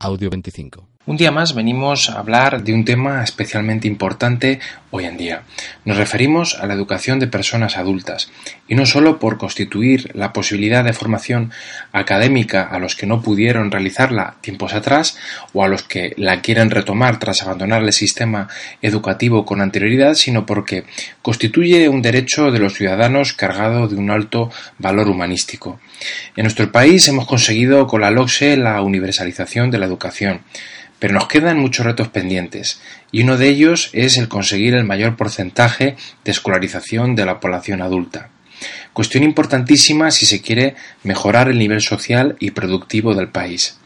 Audio 25. Un día más venimos a hablar de un tema especialmente importante hoy en día. Nos referimos a la educación de personas adultas, y no solo por constituir la posibilidad de formación académica a los que no pudieron realizarla tiempos atrás o a los que la quieren retomar tras abandonar el sistema educativo con anterioridad, sino porque constituye un derecho de los ciudadanos cargado de un alto valor humanístico. En nuestro país hemos conseguido con la LOCSE la universalización de la educación, pero nos quedan muchos retos pendientes, y uno de ellos es el conseguir el mayor porcentaje de escolarización de la población adulta. Cuestión importantísima si se quiere mejorar el nivel social y productivo del país.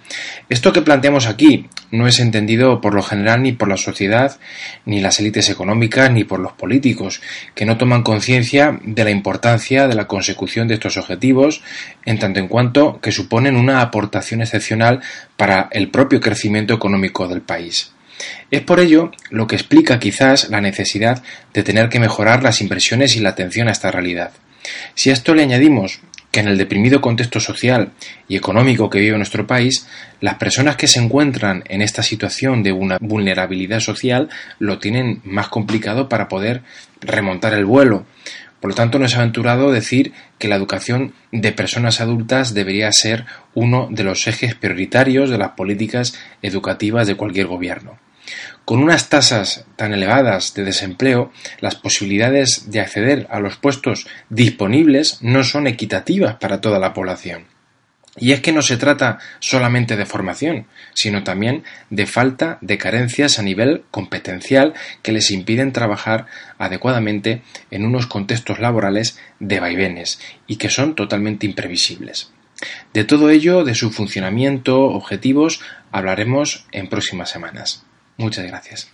Esto que planteamos aquí no es entendido por lo general ni por la sociedad, ni las élites económicas, ni por los políticos, que no toman conciencia de la importancia de la consecución de estos objetivos, en tanto en cuanto que suponen una aportación excepcional para el propio crecimiento económico del país. Es por ello lo que explica quizás la necesidad de tener que mejorar las inversiones y la atención a esta realidad. Si a esto le añadimos que en el deprimido contexto social y económico que vive nuestro país, las personas que se encuentran en esta situación de una vulnerabilidad social lo tienen más complicado para poder remontar el vuelo. Por lo tanto, no es aventurado decir que la educación de personas adultas debería ser uno de los ejes prioritarios de las políticas educativas de cualquier gobierno. Con unas tasas tan elevadas de desempleo, las posibilidades de acceder a los puestos disponibles no son equitativas para toda la población. Y es que no se trata solamente de formación, sino también de falta de carencias a nivel competencial que les impiden trabajar adecuadamente en unos contextos laborales de vaivenes y que son totalmente imprevisibles. De todo ello, de su funcionamiento, objetivos, hablaremos en próximas semanas. Muchas gracias.